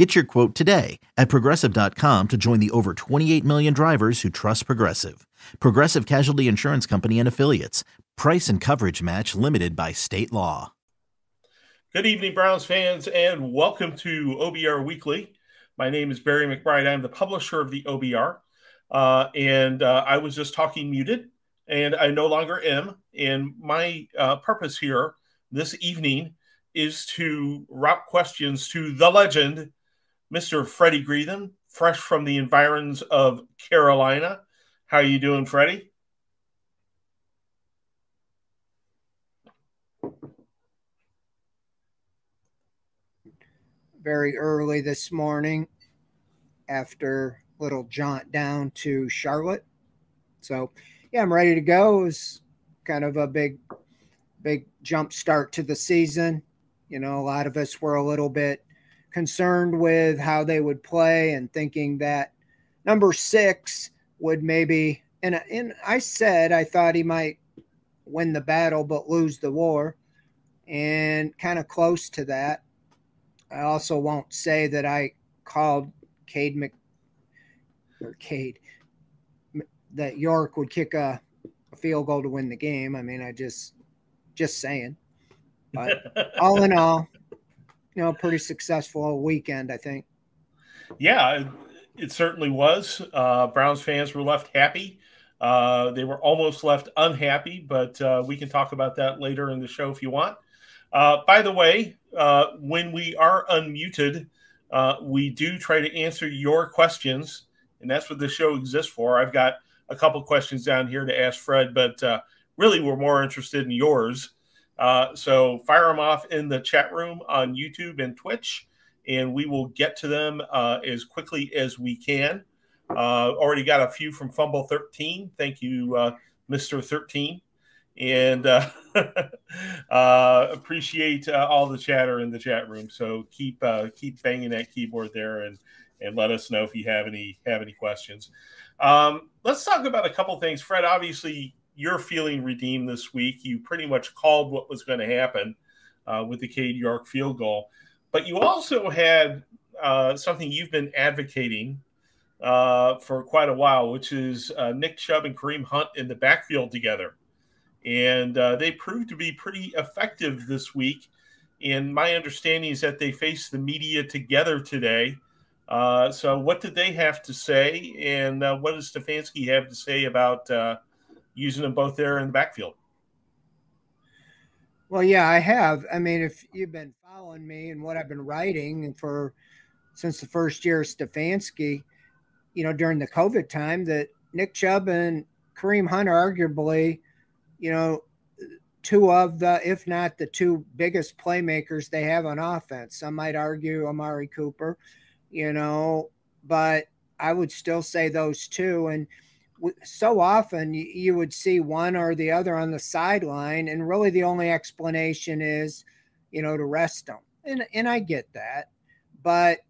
Get your quote today at progressive.com to join the over 28 million drivers who trust Progressive. Progressive Casualty Insurance Company and Affiliates. Price and coverage match limited by state law. Good evening, Browns fans, and welcome to OBR Weekly. My name is Barry McBride. I'm the publisher of the OBR, uh, and uh, I was just talking muted, and I no longer am. And my uh, purpose here this evening is to route questions to the legend, Mr. Freddie Greetham, fresh from the environs of Carolina. How are you doing, Freddie? Very early this morning after little jaunt down to Charlotte. So, yeah, I'm ready to go. It was kind of a big, big jump start to the season. You know, a lot of us were a little bit concerned with how they would play and thinking that number six would maybe and and I said I thought he might win the battle but lose the war and kind of close to that. I also won't say that I called Cade Mc or Cade that York would kick a, a field goal to win the game. I mean, I just just saying. But all in all, you know, pretty successful weekend, I think. Yeah, it certainly was. Uh, Browns fans were left happy. Uh, they were almost left unhappy, but uh, we can talk about that later in the show if you want. Uh, by the way, uh, when we are unmuted, uh, we do try to answer your questions, and that's what the show exists for. I've got a couple questions down here to ask Fred, but really we're more interested in yours. Uh, so fire them off in the chat room on YouTube and Twitch, and we will get to them uh, as quickly as we can. Uh, already got a few from Fumble 13. Thank you, uh, Mr. 13. And uh, appreciate all the chatter in the chat room. So keep keep banging that keyboard there and and let us know if you have any have any questions. Um, let's talk about a couple things. Fred, obviously, you're feeling redeemed this week. You pretty much called what was going to happen uh, with the Cade York field goal, but you also had uh, something you've been advocating uh, for quite a while, which is uh, Nick Chubb and Kareem Hunt in the backfield together, and uh, they proved to be pretty effective this week. And my understanding is that they faced the media together today. Uh, so, what did they have to say, and what does Stefanski have to say about? Using them both there in the backfield. Well, yeah, I have. I mean, if you've been following me and what I've been writing for since the first year of Stefanski, you know, during the COVID time, that Nick Chubb and Kareem Hunt are arguably, you know, two of the, if not the two biggest playmakers they have on offense. Some might argue Amari Cooper, you know, but I would still say those two. And so often you would see one or the other on the sideline, and really the only explanation is, you know, to rest them. And and I get that, but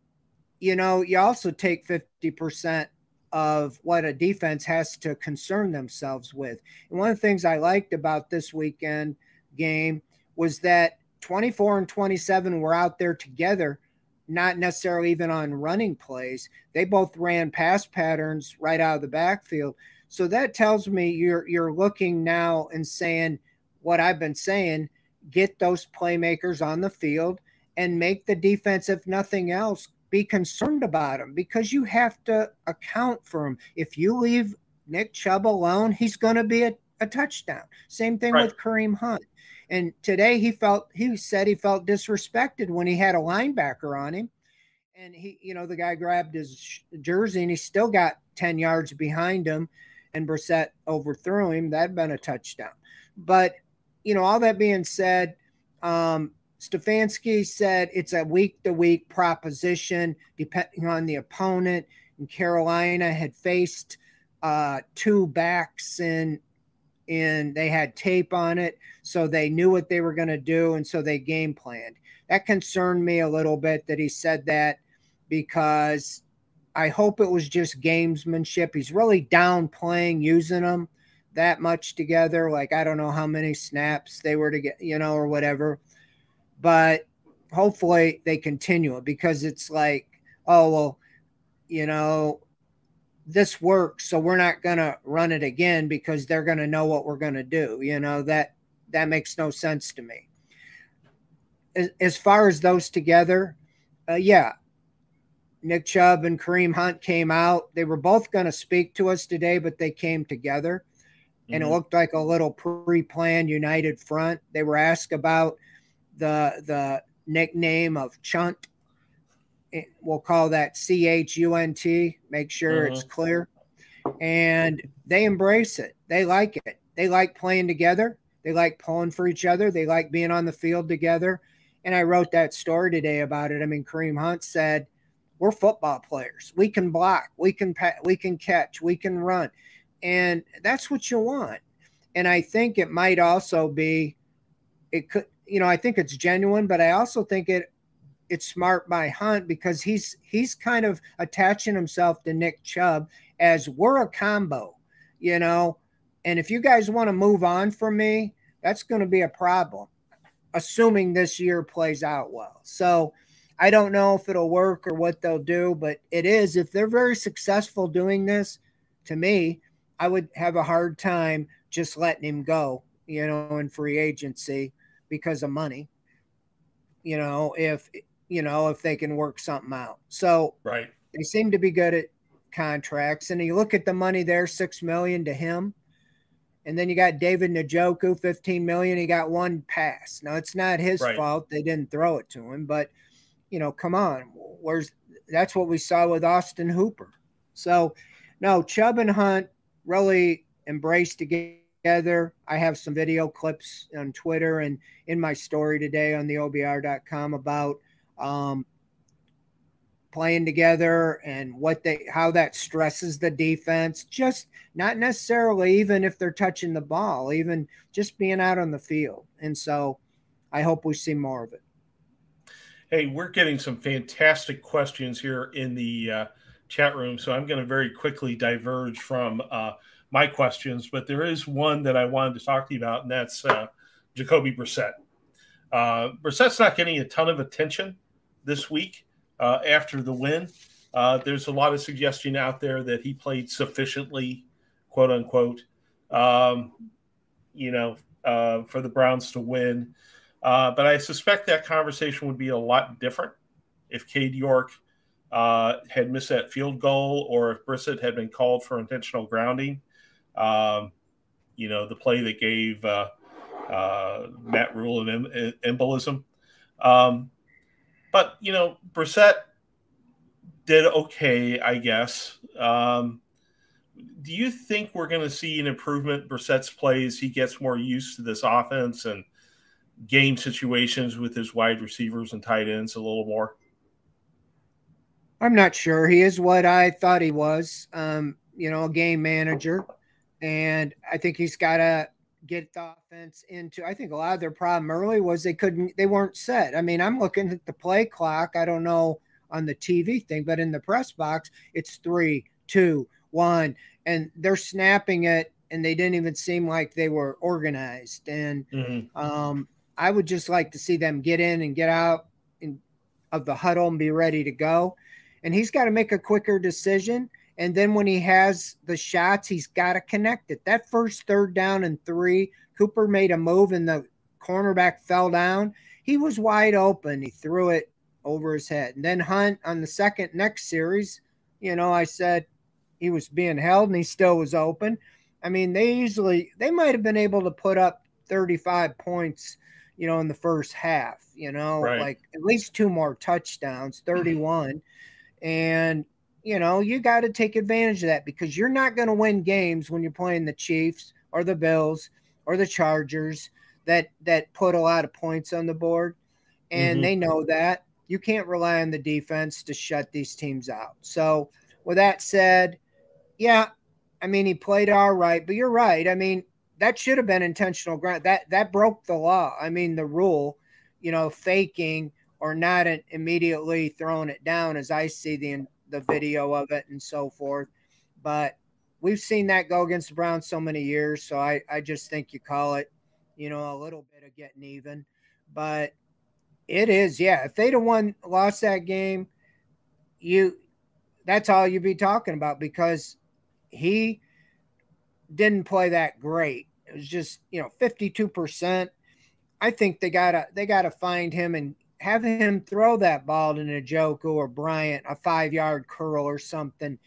you know, you also take fifty percent of what a defense has to concern themselves with. And one of the things I liked about this weekend game was that 24 and 27 were out there together not necessarily even on running plays. They both ran pass patterns right out of the backfield. So that tells me you're you're looking now and saying what I've been saying, get those playmakers on the field and make the defense if nothing else be concerned about them because you have to account for them. If you leave Nick Chubb alone, he's going to be a, a touchdown. Same thing right. with Kareem Hunt. And today he felt he said he felt disrespected when he had a linebacker on him. And he, you know, the guy grabbed his jersey and he still got 10 yards behind him and Brissett overthrew him. That'd been a touchdown. But, you know, all that being said, um, Stefanski said it's a week to week proposition depending on the opponent. And Carolina had faced uh, two backs in and they had tape on it, so they knew what they were going to do, and so they game planned. That concerned me a little bit that he said that because I hope it was just gamesmanship. He's really downplaying using them that much together. Like I don't know how many snaps they were to get, you know, or whatever. But hopefully they continue it because it's like, oh well, you know, this works, so we're not gonna run it again because they're gonna know what we're gonna do. You know that that makes no sense to me. As, as far as those together, uh, yeah, Nick Chubb and Kareem Hunt came out. They were both going to speak to us today, but they came together. Mm-hmm. And it mm-hmm. looked like a little pre-planned united front. They were asked about the the nickname of Chunt. We'll call that C H U N T. Make sure it's mm-hmm. clear. And they embrace it. They like it. They like playing together. They like pulling for each other. They like being on the field together. And I wrote that story today about it. I mean, Kareem Hunt said – we're football players. We can block, we can we can catch, we can run, and that's what you want. And I think it might also be, it could, you know, I think it's genuine, but I also think it it's smart by Hunt because he's he's kind of attaching himself to Nick Chubb as we're a combo, you know. And if you guys want to move on from me, that's going to be a problem, assuming this year plays out well. So I don't know if it'll work or what they'll do, but it is. If they're very successful doing this, to me, I would have a hard time just letting him go, you know, in free agency because of money. You know, if you know if they can work something out. So right, they seem to be good at contracts, and you look at the money there, six million to him. And then you got David Njoku, 15 million. He got one pass. Now it's not his right. fault. They didn't throw it to him, but you know, come on, where's that's what we saw with Austin Hooper. So, no, Chubb and Hunt really embraced together. I have some video clips on Twitter and in my story today on the OBR.com about um, playing together and what they how that stresses the defense. Just not necessarily even if they're touching the ball, even just being out on the field. And so, I hope we see more of it. Hey, we're getting some fantastic questions here in the uh, chat room, so I'm going to very quickly diverge from uh, my questions, but there is one that I wanted to talk to you about, and that's uh, Jacoby Brissett. Uh, Brissett's not getting a ton of attention this week uh, after the win. Uh, there's a lot of suggestion out there that he played sufficiently, quote unquote, um, you know, uh, for the Browns to win. Uh, but I suspect that conversation would be a lot different if Cade York uh, had missed that field goal or if Brissett had been called for intentional grounding. Um, you know, the play that gave uh, Matt Rhule an em- embolism. Um, but, you know, Brissett did okay, I guess. Um, do you think we're going to see an improvement Brissett's plays? He gets more used to this offense and – game situations with his wide receivers and tight ends a little more? I'm not sure. He is what I thought he was. Um, you know, a game manager, and I think he's got to get the offense into. I think a lot of their problem early was they couldn't, they weren't set. I mean, I'm looking at the play clock. I don't know on the TV thing, but in the press box, it's three, two, one, and they're snapping it, and they didn't even seem like they were organized. And mm-hmm. um, I would just like to see them get in and get out in, of the huddle and be ready to go. And he's got to make a quicker decision. And then when he has the shots, he's got to connect it. That first third down and three, Cooper made a move and the cornerback fell down. He was wide open. He threw it over his head. And then Hunt on the second next series, you know, I said he was being held and he still was open. I mean, they easily they might have been able to put up 35 points you know, in the first half, you know, right. like at least two more touchdowns, 31. and, you know, you got to take advantage of that because you're not going to win games when you're playing the Chiefs or the Bills or the Chargers that that put a lot of points on the board. And mm-hmm. they know that. You can't rely on the defense to shut these teams out. So, with that said, yeah, I mean, he played all right, but you're right. I mean, that should have been intentional ground. That that broke the law. I mean, the rule, you know, faking or not immediately throwing it down, as I see the the video of it and so forth. But we've seen that go against the Browns so many years, so I I just think you call it, you know, a little bit of getting even. But it is, yeah. If they'd have won, lost that game, you that's all you'd be talking about because he didn't play that great. It was just, you know, 52%. I think they gotta they gotta find him and have him throw that ball to Njoku or Bryant, a five yard curl or something,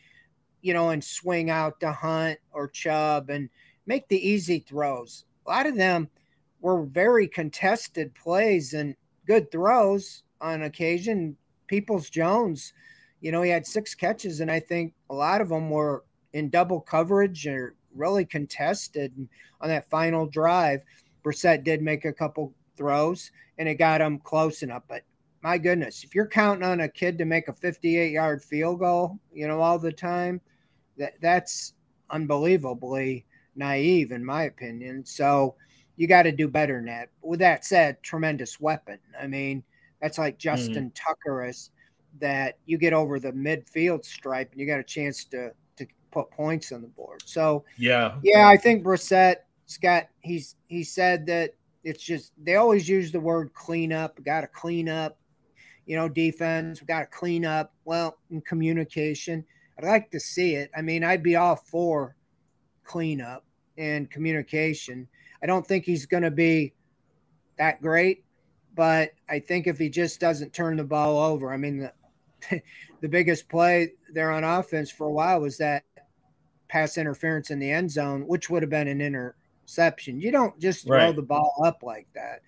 you know, and swing out to Hunt or Chubb and make the easy throws. A lot of them were very contested plays and good throws on occasion. Peoples Jones, you know, he had six catches, and I think a lot of them were in double coverage or really contested on that final drive. Brissett did make a couple throws and it got him close enough. But my goodness, if you're counting on a kid to make a 58 yard field goal, you know, all the time, that that's unbelievably naive, in my opinion. So you got to do better than that. With that said, tremendous weapon. I mean, that's like mm-hmm. Justin mm-hmm. Tucker is that you get over the midfield stripe and you got a chance to to put points on the board. So yeah, yeah, I think Brissett's got he's he said that it's just they always use the word clean up. Got to clean up, you know, defense. We got to clean up. Well, in communication, I'd like to see it. I mean, I'd be all for cleanup and communication. I don't think he's going to be that great, but I think if he just doesn't turn the ball over, I mean, the, the biggest play there on offense for a while was that pass interference in the end zone, which would have been an interception. You don't just throw right. the ball up like that.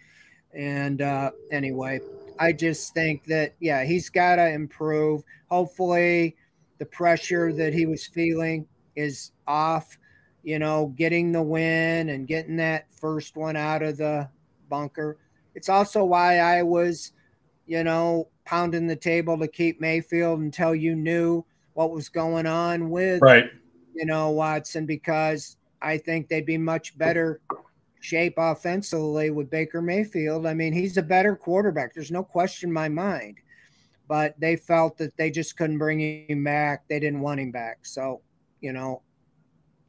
And uh, anyway, I just think that, yeah, he's got to improve. Hopefully, the pressure that he was feeling is off, you know, getting the win and getting that first one out of the bunker. It's also why I was, you know, pounding the table to keep Mayfield until you knew what was going on with right you know, Watson, because I think they'd be much better shape offensively with Baker Mayfield. I mean, he's a better quarterback. There's no question in my mind. But they felt that they just couldn't bring him back. They didn't want him back. So, you know,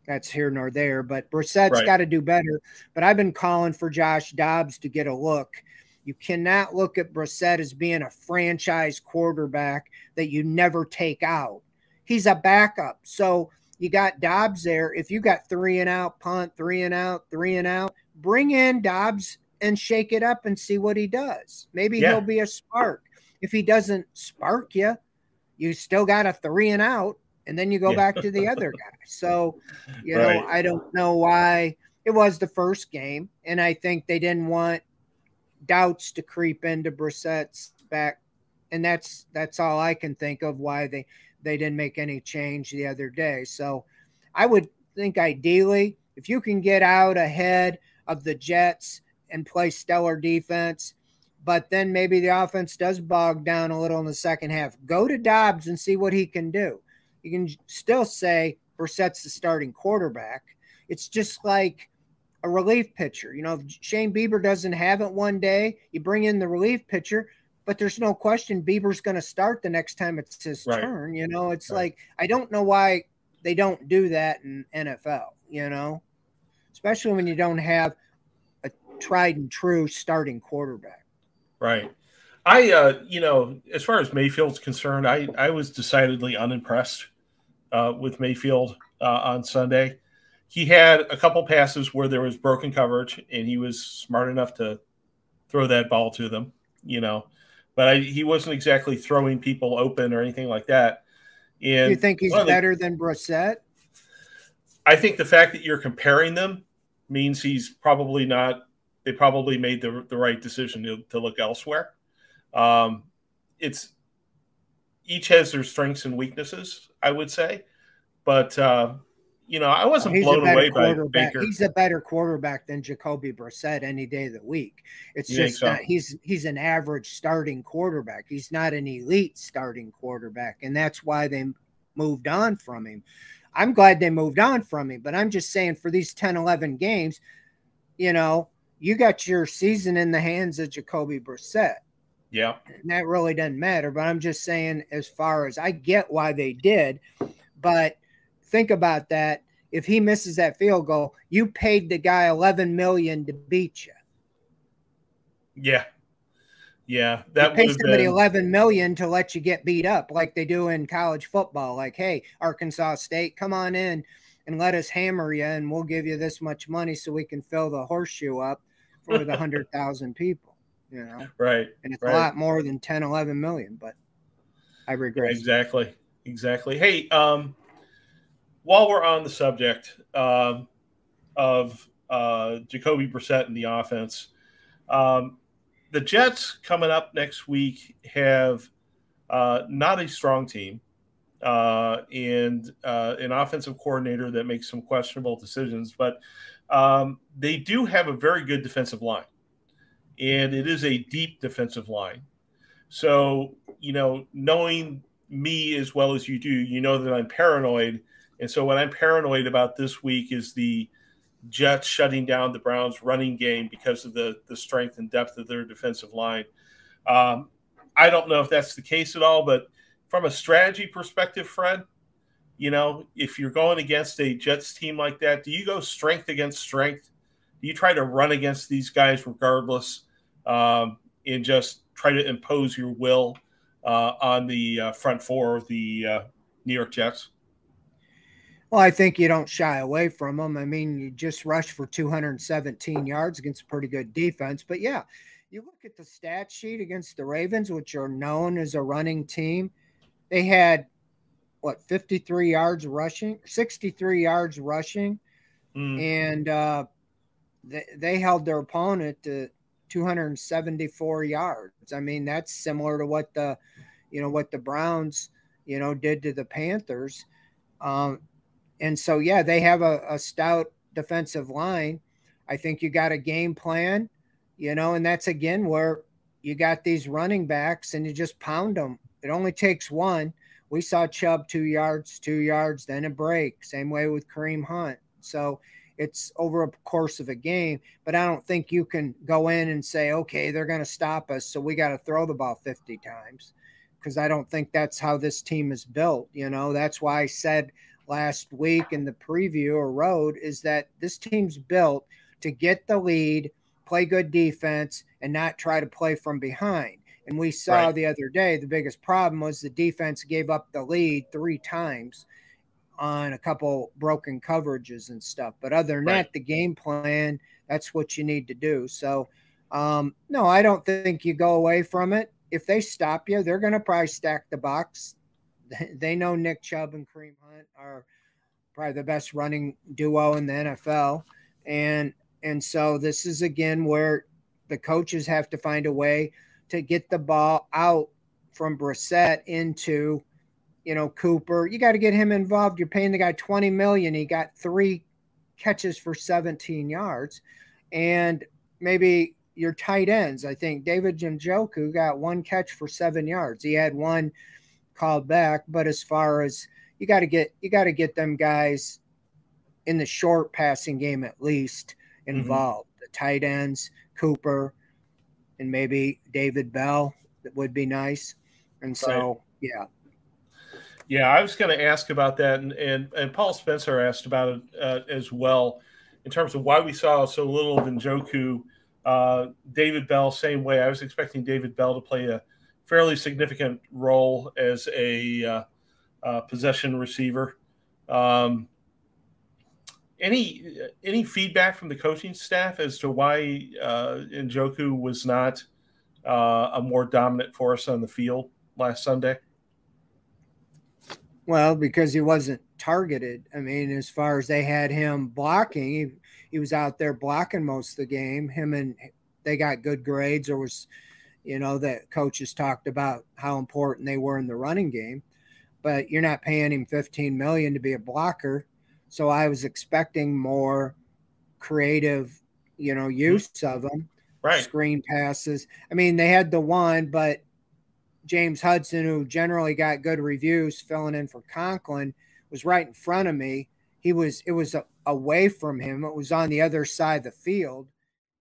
that's here nor there. But Brissett's right. got to do better. But I've been calling for Josh Dobbs to get a look. You cannot look at Brissett as being a franchise quarterback that you never take out. He's a backup. So you got Dobbs there. If you got three and out, punt, three and out, three and out, bring in Dobbs and shake it up and see what he does. Maybe yeah. he'll be a spark. If he doesn't spark you, you still got a three and out, and then you go yeah. back to the other guy. So, you right. know, I don't know why it was the first game, and I think they didn't want doubts to creep into Brissett's back, and that's that's all I can think of why they they didn't make any change the other day. So I would think ideally, if you can get out ahead of the Jets and play stellar defense, but then maybe the offense does bog down a little in the second half, go to Dobbs and see what he can do. You can still say Brissett's the starting quarterback. It's just like a relief pitcher. You know, if Shane Bieber doesn't have it one day, you bring in the relief pitcher but there's no question Bieber's going to start the next time it's his right. turn. You know, it's right. like I don't know why they don't do that in NFL. You know, especially when you don't have a tried and true starting quarterback. Right. I, uh, you know, as far as Mayfield's concerned, I, I was decidedly unimpressed uh, with Mayfield uh, on Sunday. He had a couple passes where there was broken coverage, and he was smart enough to throw that ball to them. You know, but I, he wasn't exactly throwing people open or anything like that. And Do you think he's better than Brissett? I think the fact that you're comparing them means he's probably not. They probably made the the right decision to, to look elsewhere. Um, it's each has their strengths and weaknesses, I would say, but uh, you know, I wasn't blown away by Baker. He's a better quarterback than Jacoby Brissett any day of the week. It's you just so? not, he's he's an average starting quarterback. He's not an elite starting quarterback, and that's why they moved on from him. I'm glad they moved on from him, but I'm just saying for these 10, 11 games, you know, you got your season in the hands of Jacoby Brissett. Yeah. And that really doesn't matter. But I'm just saying, as far as I get why they did, but think about that. If he misses that field goal, you paid the guy 11 million to beat you. Yeah. Yeah, that pay somebody been... 11 million to let you get beat up like they do in college football. Like, hey, Arkansas State, come on in and let us hammer you, and we'll give you this much money so we can fill the horseshoe up for the 100,000 people, you know? Right. And it's right. a lot more than 10, 11 million, but I regret. Exactly. Exactly. Hey, um, while we're on the subject um, of uh, Jacoby Brissett and the offense, um, the Jets coming up next week have uh, not a strong team uh, and uh, an offensive coordinator that makes some questionable decisions, but um, they do have a very good defensive line, and it is a deep defensive line. So, you know, knowing me as well as you do, you know that I'm paranoid. And so, what I'm paranoid about this week is the Jets shutting down the Browns' running game because of the the strength and depth of their defensive line. Um, I don't know if that's the case at all, but from a strategy perspective, Fred, you know, if you're going against a Jets team like that, do you go strength against strength? Do you try to run against these guys regardless, um, and just try to impose your will uh, on the uh, front four of the uh, New York Jets? Well, I think you don't shy away from them. I mean, you just rushed for 217 yards against a pretty good defense. But yeah, you look at the stat sheet against the Ravens, which are known as a running team. They had what 53 yards rushing, 63 yards rushing, mm. and uh, they, they held their opponent to 274 yards. I mean, that's similar to what the, you know, what the Browns, you know, did to the Panthers. Um, and so, yeah, they have a, a stout defensive line. I think you got a game plan, you know, and that's again where you got these running backs and you just pound them. It only takes one. We saw Chubb two yards, two yards, then a break. Same way with Kareem Hunt. So it's over a course of a game, but I don't think you can go in and say, okay, they're going to stop us, so we got to throw the ball 50 times because I don't think that's how this team is built. You know, that's why I said last week in the preview or road is that this team's built to get the lead, play good defense, and not try to play from behind. And we saw right. the other day the biggest problem was the defense gave up the lead three times on a couple broken coverages and stuff. But other than right. that, the game plan, that's what you need to do. So, um, no, I don't think you go away from it. If they stop you, they're going to probably stack the box. They know Nick Chubb and Kareem Hunt are probably the best running duo in the NFL. And and so this is again where the coaches have to find a way to get the ball out from Brissett into, you know, Cooper. You got to get him involved. You're paying the guy 20 million. He got three catches for 17 yards. And maybe your tight ends. I think David Njoku got one catch for seven yards. He had one called back, but as far as you got to get you got to get them guys in the short passing game at least mm-hmm. involved. Mm-hmm. The tight ends, Cooper, and maybe David Bell that would be nice. And so, right. yeah. Yeah, I was going to ask about that, and, and, and Paul Spencer asked about it uh, as well, in terms of why we saw so little of Njoku. Uh, David Bell, same way. I was expecting David Bell to play a fairly significant role as a uh, uh possession receiver. Um, any any feedback from the coaching staff as to why uh, Njoku was not uh, a more dominant force on the field last Sunday? Well, because he wasn't targeted. I mean, as far as they had him blocking, he, he was out there blocking most of the game. Him and they got good grades. Or was, you know, that coaches talked about how important they were in the running game. But you're not paying him 15 million to be a blocker so I was expecting more creative, you know, mm-hmm. use of them. Right. Screen passes. I mean, they had the one, but James Hudson, who generally got good reviews filling in for Conklin, was right in front of me. He was it was a, away from him. It was on the other side of the field,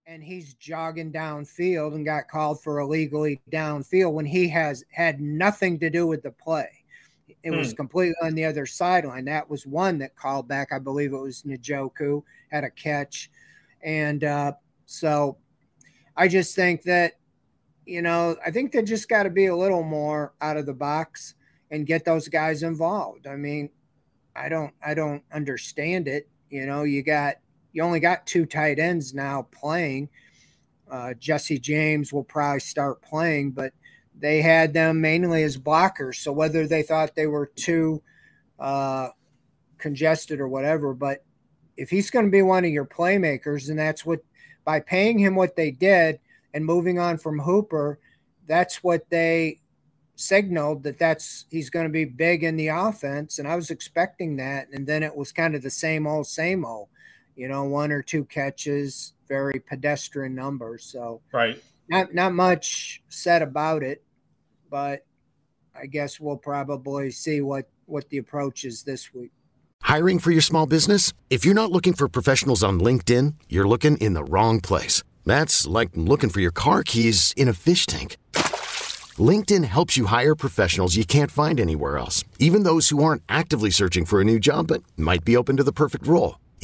and he's jogging downfield and got called for illegally downfield when he has had nothing to do with the play. It hmm. was completely on the other sideline. That was one that called back. I believe it was Njoku had a catch, and uh, so I just think that you know I think they just got to be a little more out of the box and get those guys involved. I mean, I don't I don't understand it. You know, you got you only got two tight ends now playing. Uh, Jesse James will probably start playing, but they had them mainly as blockers. So whether they thought they were too uh, congested or whatever, but if he's going to be one of your playmakers, and that's what by paying him what they did and moving on from Hooper, that's what they signaled that that's he's going to be big in the offense and I was expecting that and then it was kind of the same old same old you know one or two catches very pedestrian numbers so. Right. Not not much said about it but I guess we'll probably see what what the approach is this week. Hiring for your small business? If you're not looking for professionals on LinkedIn you're looking in the wrong place. That's like looking for your car keys in a fish tank. LinkedIn helps you hire professionals you can't find anywhere else, even those who aren't actively searching for a new job but might be open to the perfect role.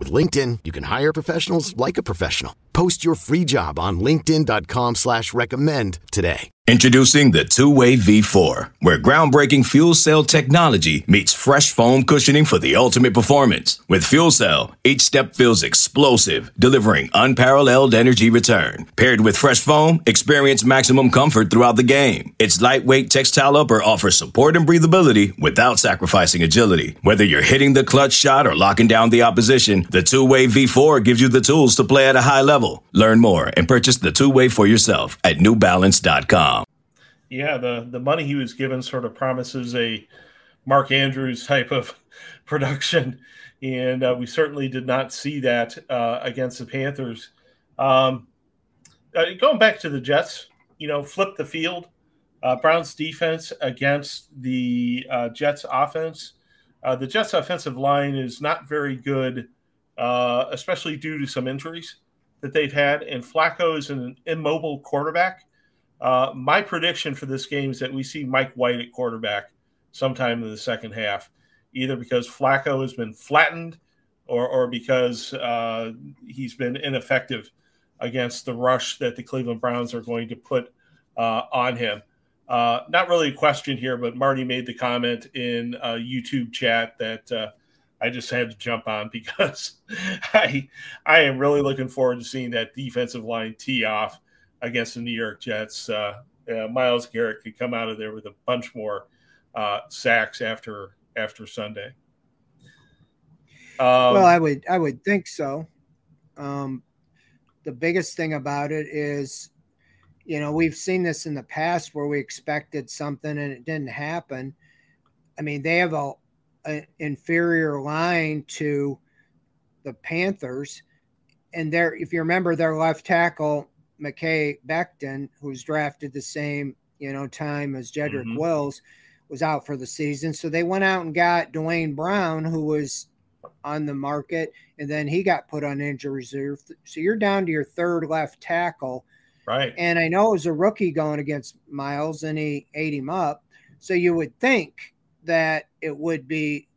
With LinkedIn, you can hire professionals like a professional. Post your free job on linkedin.com slash recommend today. Introducing the two-way V4, where groundbreaking fuel cell technology meets fresh foam cushioning for the ultimate performance. With fuel cell, each step feels explosive, delivering unparalleled energy return. Paired with fresh foam, experience maximum comfort throughout the game. Its lightweight textile upper offers support and breathability without sacrificing agility. Whether you're hitting the clutch shot or locking down the opposition, the two-way V4 gives you the tools to play at a high level. Learn more and purchase the two-way for yourself at newbalance.com. Yeah, the the money he was given sort of promises a Mark Andrews type of production, and uh, we certainly did not see that uh, against the Panthers. Um, uh, going back to the Jets, you know, flip the field. Uh, Browns defense against the uh, Jets offense. Uh, the Jets offensive line is not very good, especially due to some injuries that they've had. And Flacco is an immobile quarterback. Uh, my prediction for this game is that we see Mike White at quarterback sometime in the second half, either because Flacco has been flattened or, or because uh, he's been ineffective against the rush that the Cleveland Browns are going to put uh, on him. Uh, not really a question here, but Marty made the comment in a YouTube chat that uh, I just had to jump on because I I am really looking forward to seeing that defensive line tee off against the New York Jets. Uh, uh, Myles Garrett could come out of there with a bunch more uh, sacks after after Sunday. Um, well, I would I would think so. Um, the biggest thing about it is, you know, we've seen this in the past where we expected something and it didn't happen. I mean, they have a, a inferior line to the Panthers, and there, if you remember, their left tackle Mekhi Becton, who's drafted the same you know time as Jedrick mm-hmm. Wills, was out for the season. So they went out and got Duane Brown, who was on the market, and then he got put on injury reserve. So you're down to your third left tackle. Right. And I know it was a rookie going against Myles, and he ate him up. So you would think that it would be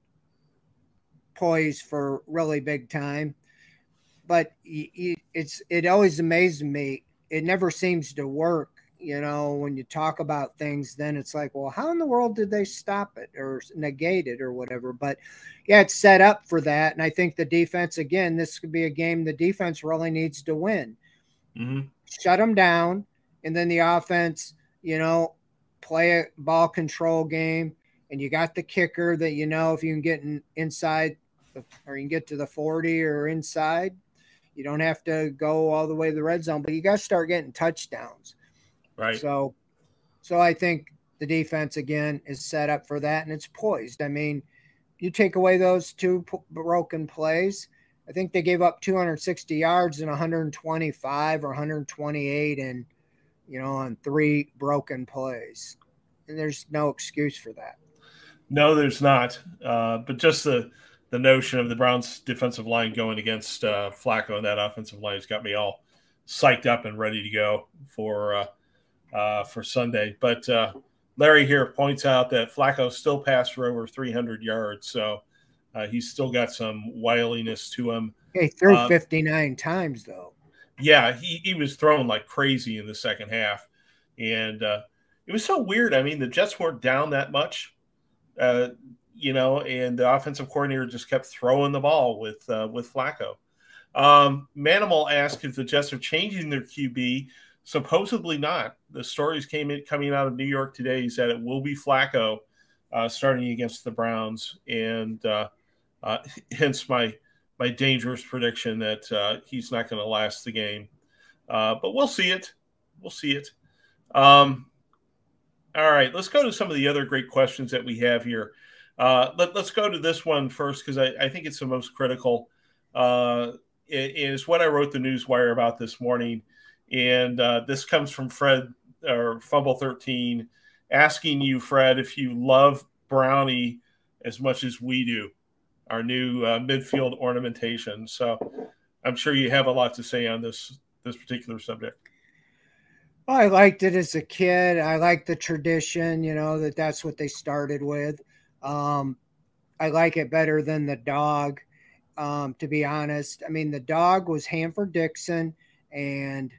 poised for really big time. But it's it always amazes me it never seems to work you know when you talk about things then it's like well how in the world did they stop it or negate it or whatever but yeah it's set up for that and i think the defense again this could be a game the defense really needs to win mm-hmm. shut them down and then the offense you know play a ball control game and you got the kicker that you know if you can get in, inside or you can get to the 40 or inside you don't have to go all the way to the red zone, but you got to start getting touchdowns. Right. So, so I think the defense again is set up for that, and it's poised. I mean, you take away those two broken plays. I think they gave up 260 yards and 125 or 128 and you know, on three broken plays. And there's no excuse for that. No, there's not. Uh, but just the the notion of the Browns defensive line going against uh, Flacco and that offensive line has got me all psyched up and ready to go for uh, uh, for Sunday. But uh, Larry here points out that Flacco still passed for over 300 yards, so uh, he's still got some wiliness to him. He threw um, 59 times though. Yeah, he, he was thrown like crazy in the second half, and uh, it was so weird. I mean, the Jets weren't down that much, uh, you know, and the offensive coordinator just kept throwing the ball with uh, with Flacco. Um, Manimal asked if the Jets are changing their QB. Supposedly not. The stories came in coming out of New York today is that it will be Flacco uh, starting against the Browns, and uh, uh, hence my my dangerous prediction that uh, he's not going to last the game. Uh, but we'll see it. We'll see it. Um, all right, let's go to some of the other great questions that we have here. Uh, let, us go to this one first because I, I, think it's the most critical. Uh, it is what I wrote the Newswire about this morning, and uh, this comes from Fred or Fumble Thirteen, asking you, Fred, if you love Brownie as much as we do, our new uh, midfield ornamentation. So, I'm sure you have a lot to say on this this particular subject. I liked it as a kid. I like the tradition, you know, that that's what they started with. Um, I like it better than the dog, um, to be honest. I mean, the dog was Hanford Dixon and,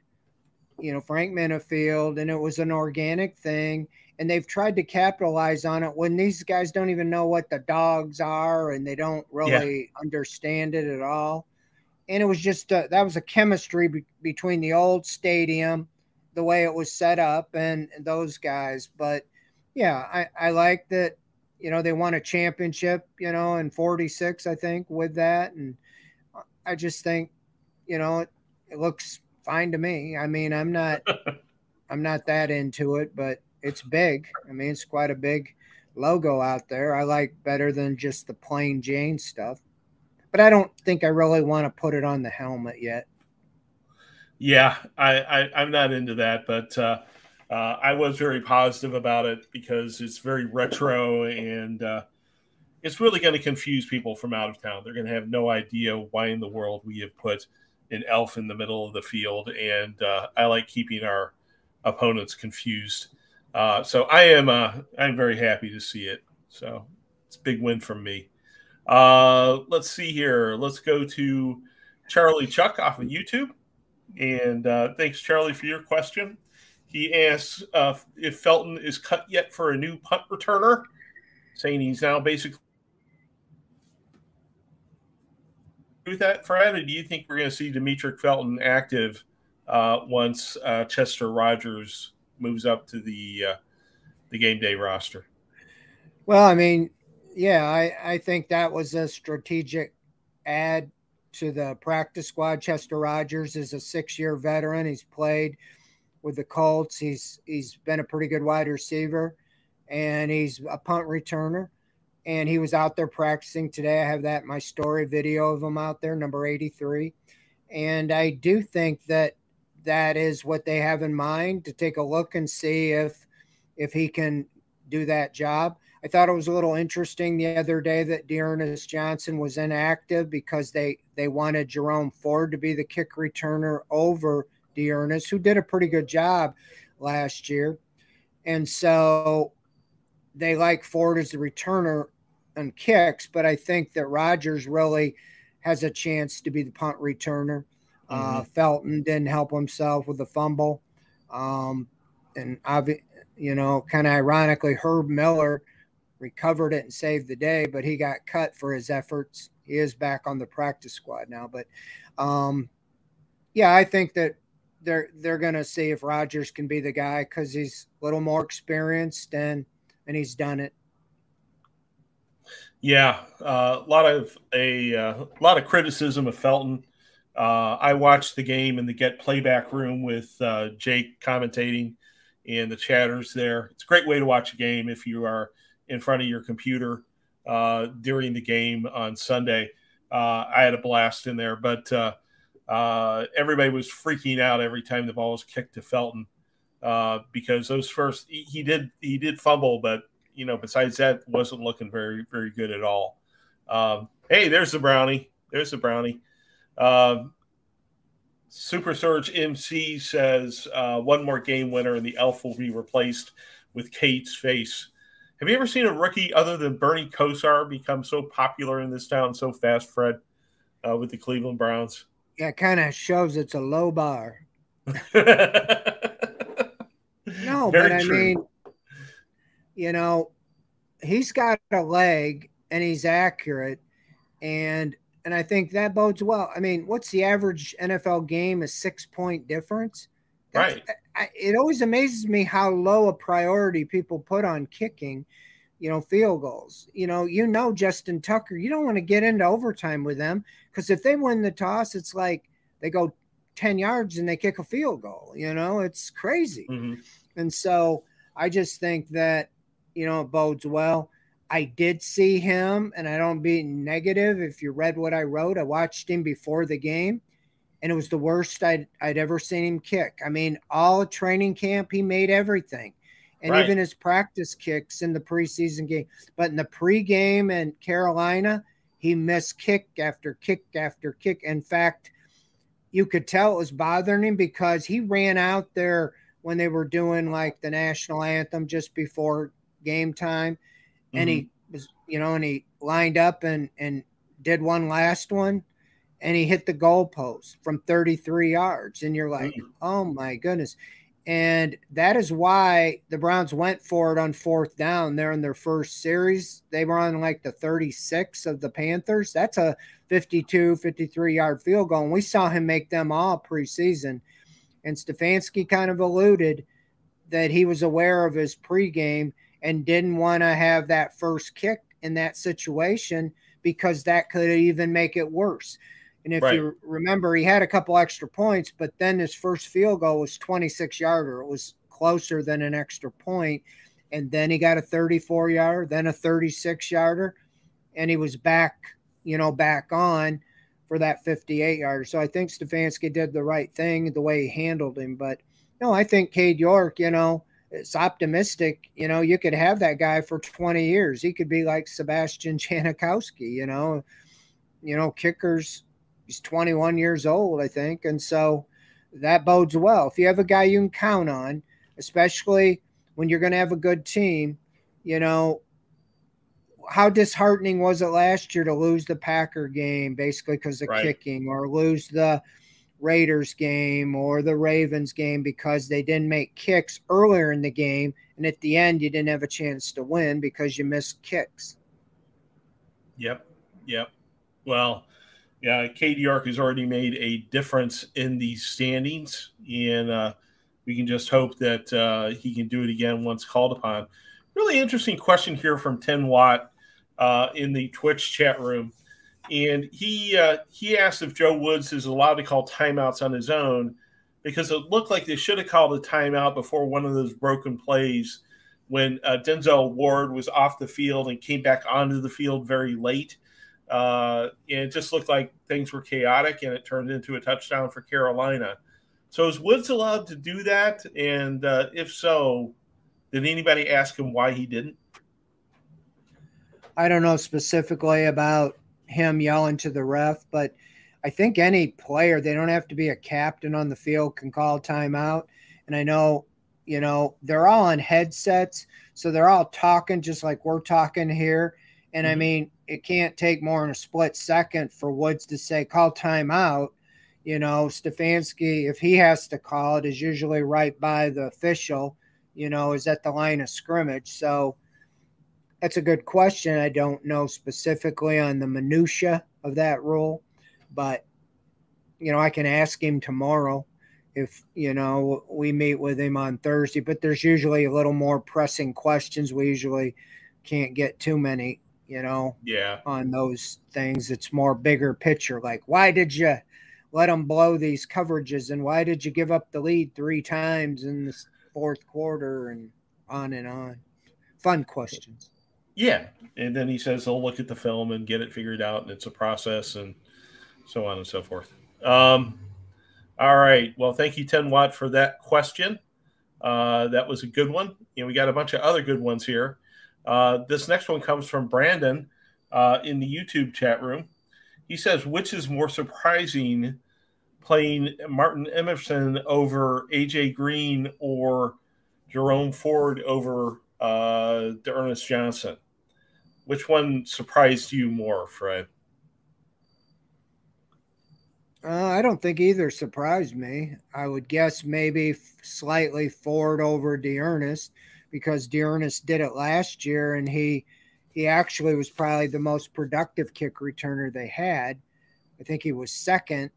you know, Frank Minnifield, and it was an organic thing. And they've tried to capitalize on it when these guys don't even know what the dogs are and they don't really yeah. understand it at all. And it was just a, that was a chemistry be- between the old stadium the way it was set up and those guys. But yeah, I, I like that, you know, they won a championship, you know, in 46, I think, with that. And I just think, you know, it, it looks fine to me. I mean, I'm not, I'm not that into it, but it's big. I mean, it's quite a big logo out there. I like better than just the plain Jane stuff. But I don't think I really want to put it on the helmet yet. Yeah, I, I am not into that, but uh, uh, I was very positive about it because it's very retro and uh, it's really going to confuse people from out of town. They're going to have no idea why in the world we have put an elf in the middle of the field, and uh, I like keeping our opponents confused. Uh, so I am uh, I'm very happy to see it. So it's a big win from me. let's see here. Let's go to Charlie Chuck off of YouTube. And uh, thanks, Charlie, for your question. He asks uh, if Felton is cut yet for a new punt returner, saying he's now basically. With that, Fred, or do you think we're going to see Demetric Felton active uh, once uh, Chester Rogers moves up to the uh, the game day roster? Well, I mean, yeah, I, I think that was a strategic ad to the practice squad. Chester Rogers is a six-year veteran. He's played with the Colts. He's he's been a pretty good wide receiver, and he's a punt returner. And he was out there practicing today. I have that my story video of him out there, number 83. And I do think that that is what they have in mind to take a look and see if if he can do that job. I thought it was a little interesting the other day that D'Ernest Johnson was inactive because they they wanted Jerome Ford to be the kick returner over D'Ernest, who did a pretty good job last year, and so they like Ford as the returner on kicks. But I think that Rogers really has a chance to be the punt returner. Uh, mm-hmm. Uh, Felton didn't help himself with the fumble, um, and you know, kind of ironically, Herb Miller recovered it and saved the day, but he got cut for his efforts. He is back on the practice squad now, but um, yeah, I think that they're they're going to see if Rogers can be the guy because he's a little more experienced and and he's done it. Yeah, uh, a lot of a uh, lot of criticism of Felton. Uh, I watched the game in the Get Playback room with uh, Jake commentating and the chatters there. It's a great way to watch a game if you are in front of your computer uh, during the game on Sunday. Uh, I had a blast in there, but uh, uh everybody was freaking out every time the ball was kicked to Felton. uh, because those first he, he did he did fumble, but you know besides that wasn't looking very very good at all. Um, hey, there's the brownie. There's the brownie. Uh, Super Surge MC says uh, one more game winner and the elf will be replaced with Cade's face. Have you ever seen a rookie other than Bernie Kosar become so popular in this town so fast, Fred, uh, with the Cleveland Browns? Yeah, kind of shows it's a low bar. no, Very but I mean, you know, he's got a leg and he's accurate, and and I think that bodes well. I mean, what's the average NFL game? A six point difference. That's, right. I, it always amazes me how low a priority people put on kicking. You know, field goals. You know, you know Justin Tucker. You don't want to get into overtime with them because if they win the toss, it's like they go 10 yards and they kick a field goal. You know, it's crazy. Mm-hmm. And so I just think that, you know, it bodes well. I did see him, and I don't be negative. If you read what I wrote, I watched him before the game, and it was the worst I'd, I'd ever seen him kick. I mean, all training camp, he made everything, and right. even his practice kicks in the preseason game. But in the pregame and Carolina, he missed kick after kick after kick. In fact, you could tell it was bothering him because he ran out there when they were doing like the national anthem just before game time and he mm-hmm. was, you know, and he lined up and and did one last one, and he hit the goalpost from 33 yards, and you're like, mm-hmm. oh my goodness. And that is why the Browns went for it on fourth down there in their first series. They were on like the 36 of the Panthers. That's a 52, 53 yard field goal. And we saw him make them all preseason. And Stefanski kind of alluded that he was aware of his pregame and didn't want to have that first kick in that situation because that could even make it worse. And if right. you remember, he had a couple extra points, but then his first field goal was 26 yarder. It was closer than an extra point. And then he got a 34 yarder, then a 36 yarder, and he was back, you know, back on for that 58 yarder. So I think Stefanski did the right thing the way he handled him. But no, I think Cade York, you know, it's optimistic. You know, you could have that guy for 20 years. He could be like Sebastian Janikowski, you know, you know, kickers, he's 21 years old, I think. And so that bodes well. If you have a guy you can count on, especially when you're going to have a good team, you know, how disheartening was it last year to lose the Packer game basically because of right. kicking or lose the Raiders game or the Ravens game because they didn't make kicks earlier in the game. And at the end, you didn't have a chance to win because you missed kicks. Yep. Yep. Well, yeah, Cade York has already made a difference in these standings. And uh, we can just hope that uh, he can do it again once called upon. Really interesting question here from 10 Watt uh, in the Twitch chat room and he uh, he asked if Joe Woods is allowed to call timeouts on his own because it looked like they should have called a timeout before one of those broken plays when uh, Denzel Ward was off the field and came back onto the field very late. Uh, and it just looked like things were chaotic, and it turned into a touchdown for Carolina. So is Woods allowed to do that? And uh, if so, did anybody ask him why he didn't? I don't know specifically about him yelling to the ref, but I think any player, they don't have to be a captain on the field, can call timeout. And I know, you know, they're all on headsets, so they're all talking just like we're talking here. And mm-hmm. I mean, it can't take more than a split second for Woods to say, call timeout. You know, Stefanski, if he has to call it, is usually right by the official, you know, is at the line of scrimmage. So, that's a good question. I don't know specifically on the minutia of that rule, but you know, I can ask him tomorrow if you know we meet with him on Thursday. But there's usually a little more pressing questions. We usually can't get too many, you know, yeah, on those things. It's more bigger picture, like why did you let them blow these coverages, and why did you give up the lead three times in the fourth quarter, and on and on. Fun questions. Yeah, and then he says he'll look at the film and get it figured out, and it's a process, and so on and so forth. Um, all right. Well, thank you, Ten Watt, for that question. Uh, that was a good one. You know, we got a bunch of other good ones here. Uh, this next one comes from Brandon uh, in the YouTube chat room. He says, which is more surprising, playing Martin Emerson over AJ Green or Jerome Ford over uh, Ernest Johnson? Which one surprised you more, Fred? Uh, I don't think either surprised me. I would guess maybe slightly Ford over D'Ernest because D'Ernest did it last year and he he actually was probably the most productive kick returner they had. I think he was second,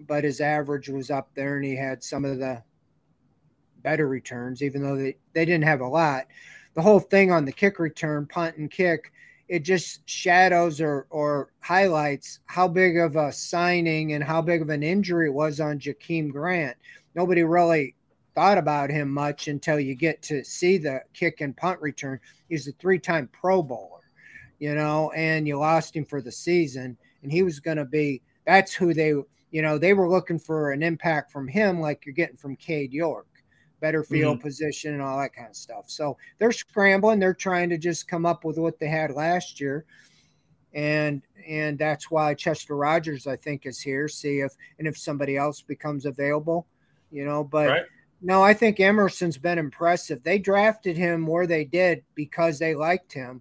but his average was up there and he had some of the better returns, even though they, they didn't have a lot. The whole thing on the kick return, punt and kick, it just shadows or or highlights how big of a signing and how big of an injury it was on Jakeem Grant. Nobody really thought about him much until you get to see the kick and punt return. He's a three-time Pro Bowler, you know, and you lost him for the season, and he was going to be. That's who they, you know, they were looking for an impact from him, like you're getting from Cade York better field mm-hmm. position and all that kind of stuff. So they're scrambling. They're trying to just come up with what they had last year. And and that's why Chester Rogers, I think, is here. See if and if somebody else becomes available, you know. But right. No, I think Emerson's been impressive. They drafted him where they did because they liked him.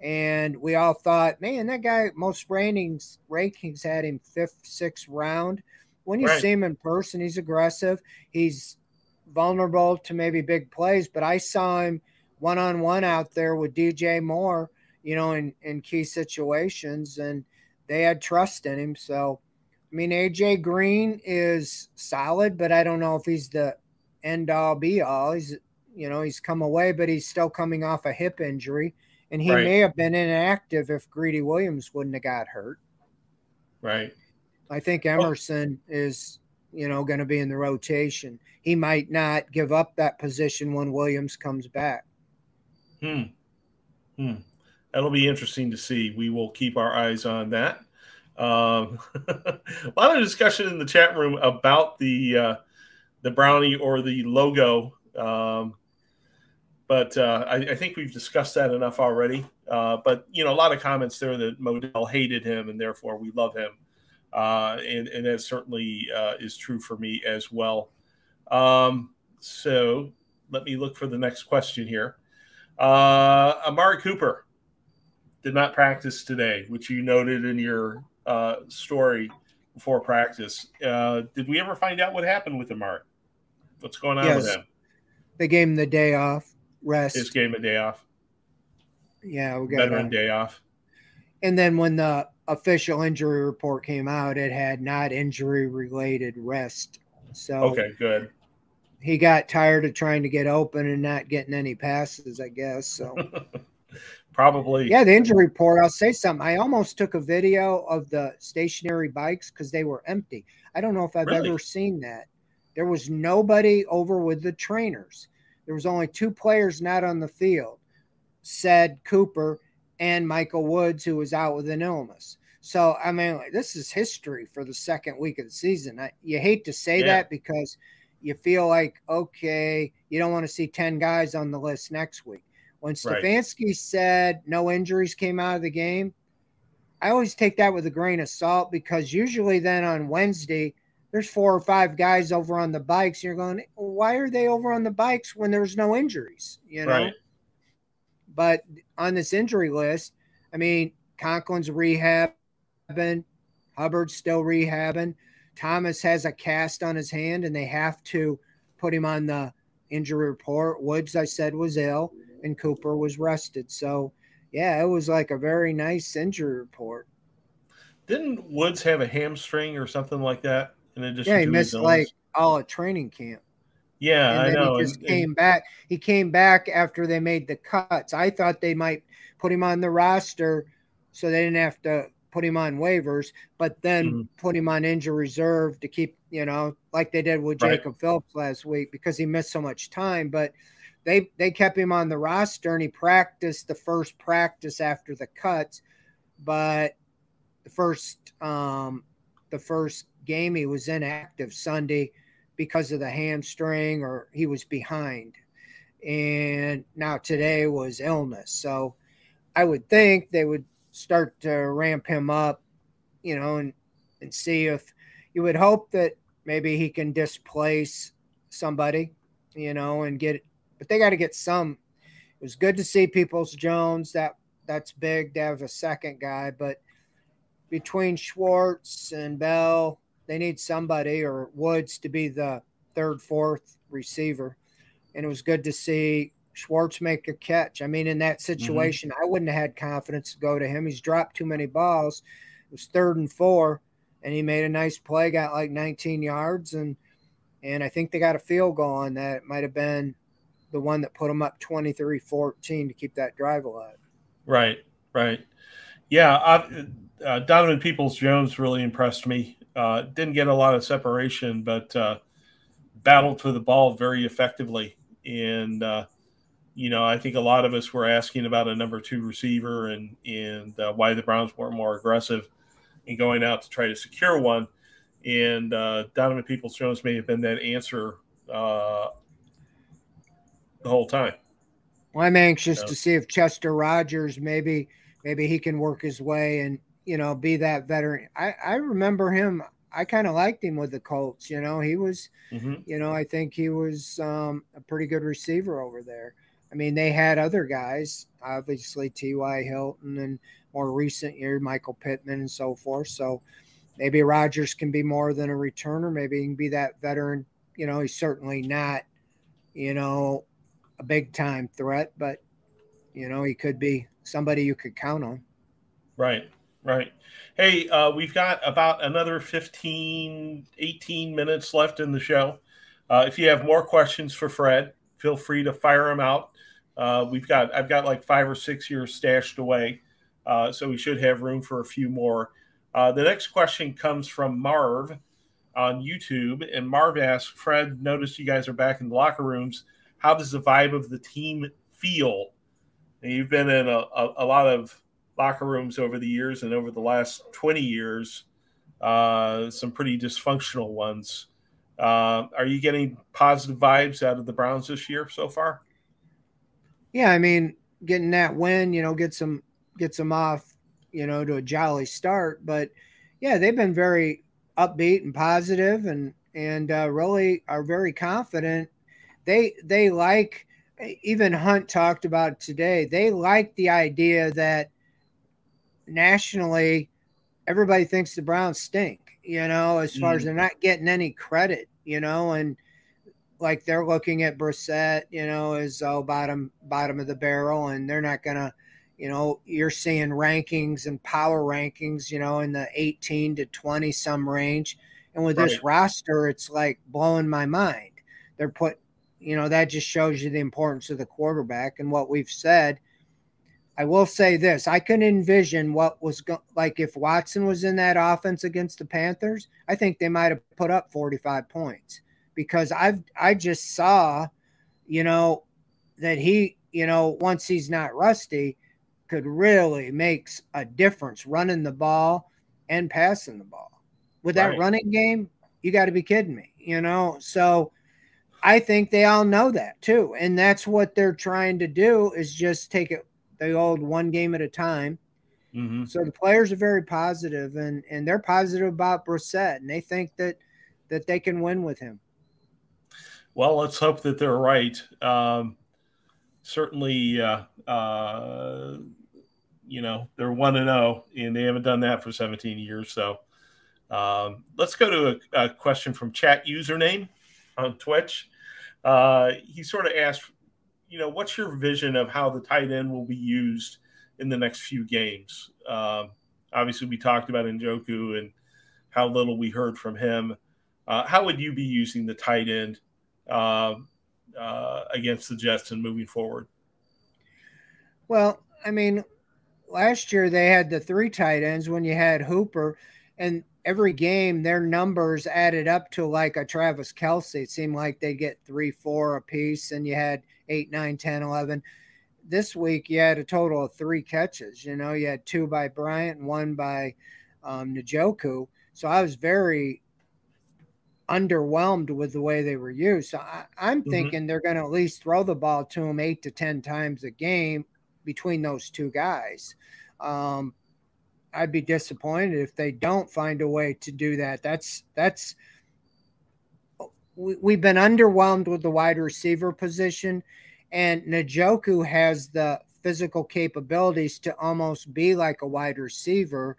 And we all thought, man, that guy most rankings rankings had him fifth, sixth round. When you right. see him in person, he's aggressive. He's vulnerable to maybe big plays, but I saw him one on one out there with DJ Moore, you know, in, in key situations, and they had trust in him. So, I mean, AJ Green is solid, but I don't know if he's the end all be all. He's, you know, he's come away, but he's still coming off a hip injury, and he right. may have been inactive if Greedy Williams wouldn't have got hurt. Right. I think Emerson well, is you know, going to be in the rotation. He might not give up that position when Williams comes back. Hmm. Hmm. That'll be interesting to see. We will keep our eyes on that. Um, a lot of discussion in the chat room about the uh, the brownie or the logo, um, but uh, I, I, think we've discussed that enough already. Uh, but you know, a lot of comments there that Modell hated him and therefore we love him uh, and, and that certainly uh, is true for me as well. Um, so let me look for the next question here. Uh, Amari Cooper did not practice today, which you noted in your uh, story before practice. Did we ever find out what happened with Amari? What's going on yes. with him? They gave him the day off, rest. His game a day off. Yeah, we got veteran day off. And then when the official injury report came out, it had not injury related rest. So okay, good. He got tired of trying to get open and not getting any passes, I guess. So probably yeah. The injury report. I'll say something. I almost took a video of the stationary bikes because they were empty. I don't know if I've really? ever seen that. There was nobody over with the trainers. There was only two players not on the field. Said Cooper and Michael Woods, who was out with an illness. So, I mean, this is history for the second week of the season. I, you hate to say yeah. that because you feel like, okay, you don't want to see 10 guys on the list next week. When Stefanski right. said no injuries came out of the game, I always take that with a grain of salt because usually then on Wednesday, there's four or five guys over on the bikes. And you're going, why are they over on the bikes when there's no injuries? You know? Right. But on this injury list, I mean, Conklin's rehabbing, Hubbard's still rehabbing. Thomas has a cast on his hand, and they have to put him on the injury report. Woods, I said, was ill, and Cooper was rested. So, yeah, it was like a very nice injury report. Didn't Woods have a hamstring or something like that? And yeah, he missed like all of training camp. Yeah, I know. He just and, came and, back. He came back after they made the cuts. I thought they might put him on the roster so they didn't have to put him on waivers, but then mm-hmm. put him on injury reserve to keep, you know, like they did with right. Jacob Phillips last week because he missed so much time. But they they kept him on the roster and he practiced the first practice after the cuts, but the first um the first game he was inactive Sunday because of the hamstring or he was behind. And now today was illness. So I would think they would start to ramp him up, you know, and, and see if you would hope that maybe he can displace somebody, you know, and get but they got to get some. It was good to see Peoples Jones. That that's big to have a second guy, but between Schwartz and Bell, they need somebody or Woods to be the third, fourth receiver. And it was good to see Schwartz make a catch. I mean, in that mm-hmm. situation, mm-hmm. I wouldn't have had confidence to go to him. He's dropped too many balls. It was third and four, and he made a nice play, got like 19 yards, and and I think they got a field goal on that. It might have been the one that put them up 23-14 to keep that drive alive. Right, right. Yeah, I, uh, Donovan Peoples Jones really impressed me. Uh, didn't get a lot of separation, but uh, battled for the ball very effectively. And uh, you know, I think a lot of us were asking about a number two receiver and and uh, why the Browns weren't more aggressive in going out to try to secure one. And uh, Donovan Peoples Jones may have been that answer the whole time. Well, I'm anxious to see if Chester Rogers maybe maybe he can work his way and you know, be that veteran. I, I remember him. I kind of liked him with the Colts. You know, he was, mm-hmm. you know, I think he was um, a pretty good receiver over there. I mean, they had other guys, obviously T.Y. Hilton and more recent year, Michael Pittman and so forth. So maybe Rogers can be more than a returner. Maybe he can be that veteran. You know, he's certainly not, you know, a big time threat, but, you know, he could be somebody you could count on. Right. Right. Hey, uh, we've got about another 15, 18 minutes left in the show. Uh, if you have more questions for Fred, feel free to fire them out. Uh, we've got I've got like five or six years stashed away, uh, so we should have room for a few more. Uh, the next question comes from Marv on YouTube, and Marv asks, "Fred, notice you guys are back in the locker rooms. How does the vibe of the team feel? And you've been in a, a, a lot of locker rooms over the years and over the last 20 years, uh, some pretty dysfunctional ones. Uh, are you getting positive vibes out of the Browns this year so far? Yeah, I mean, getting that win, you know, gets them gets them off, you know, to a jolly start. But yeah, they've been very upbeat and positive, and and uh, really are very confident. They they like even Hunt talked about today. They like the idea that nationally, everybody thinks the Browns stink, you know, as far mm. as they're not getting any credit, you know, and like they're looking at Brissett, you know, as oh bottom bottom of the barrel, and they're not gonna, you know, you're seeing rankings and power rankings, you know, in the 18 to 20 some range. And with right. this roster, it's like blowing my mind. They're put, you know, that just shows you the importance of the quarterback and what we've said I will say this: I can envision what was go- like if Watson was in that offense against the Panthers. I think they might have put up 45 points because I've I just saw, you know, that he, you know, once he's not rusty, could really makes a difference running the ball and passing the ball. With that right. running game, you got to be kidding me, you know. So I think they all know that too, and that's what they're trying to do is just take it they old one game at a time. Mm-hmm. So the players are very positive, and and they're positive about Brissett, and they think that that they can win with him. Well, let's hope that they're right. Um, certainly, uh, uh, you know, they're one and zero, oh, and they haven't done that for 17 years. So, um, let's go to a, a, question from chat username on Twitch. Uh, he sort of asked you know, what's your vision of how the tight end will be used in the next few games? Um, obviously, we talked about Njoku and how little we heard from him. Uh, how would you be using the tight end uh, uh, against the Jets and moving forward? Well, I mean, last year they had the three tight ends when you had Hooper, and every game their numbers added up to like a Travis Kelce. It seemed like they get three, four a piece, and you had – 8, 9, 10, 11. This week, you had a total of three catches. You know, you had two by Bryant and one by um, Njoku. So I was very underwhelmed with the way they were used. So I, am mm-hmm. thinking they're going to at least throw the ball to him eight to 10 times a game between those two guys. Um, I'd be disappointed if they don't find a way to do that. That's, that's, we, we've been underwhelmed with the wide receiver position, and Njoku has the physical capabilities to almost be like a wide receiver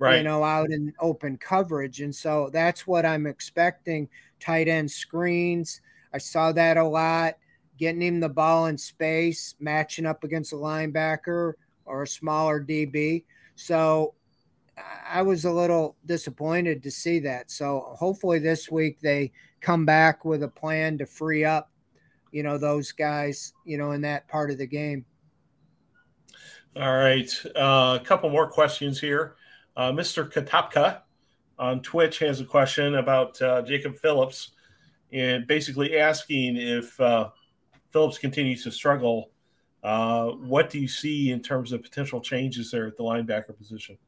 right. you know, out in open coverage. And so that's what I'm expecting tight end screens. I saw that a lot, getting him the ball in space, matching up against a linebacker or a smaller DB. So I was a little disappointed to see that. So hopefully this week they come back with a plan to free up, you know, those guys, you know, in that part of the game. All right. Uh, a couple more questions here. Uh, Mr. Katapka on Twitch has a question about uh, Jacob Phillips and basically asking if uh, Phillips continues to struggle, uh, what do you see in terms of potential changes there at the linebacker position?